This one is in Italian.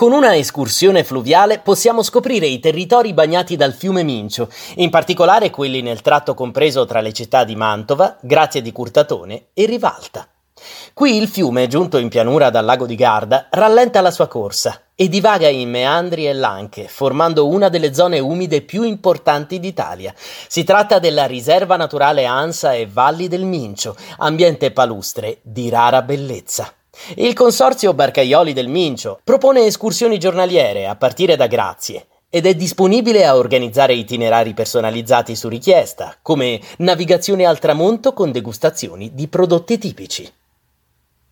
Con una escursione fluviale possiamo scoprire i territori bagnati dal fiume Mincio, in particolare quelli nel tratto compreso tra le città di Mantova, Grazia di Curtatone e Rivalta. Qui il fiume, giunto in pianura dal lago di Garda, rallenta la sua corsa e divaga in meandri e lanche, formando una delle zone umide più importanti d'Italia. Si tratta della riserva naturale Ansa e Valli del Mincio, ambiente palustre di rara bellezza. Il consorzio Barcaioli del Mincio propone escursioni giornaliere a partire da Grazie ed è disponibile a organizzare itinerari personalizzati su richiesta, come navigazione al tramonto con degustazioni di prodotti tipici.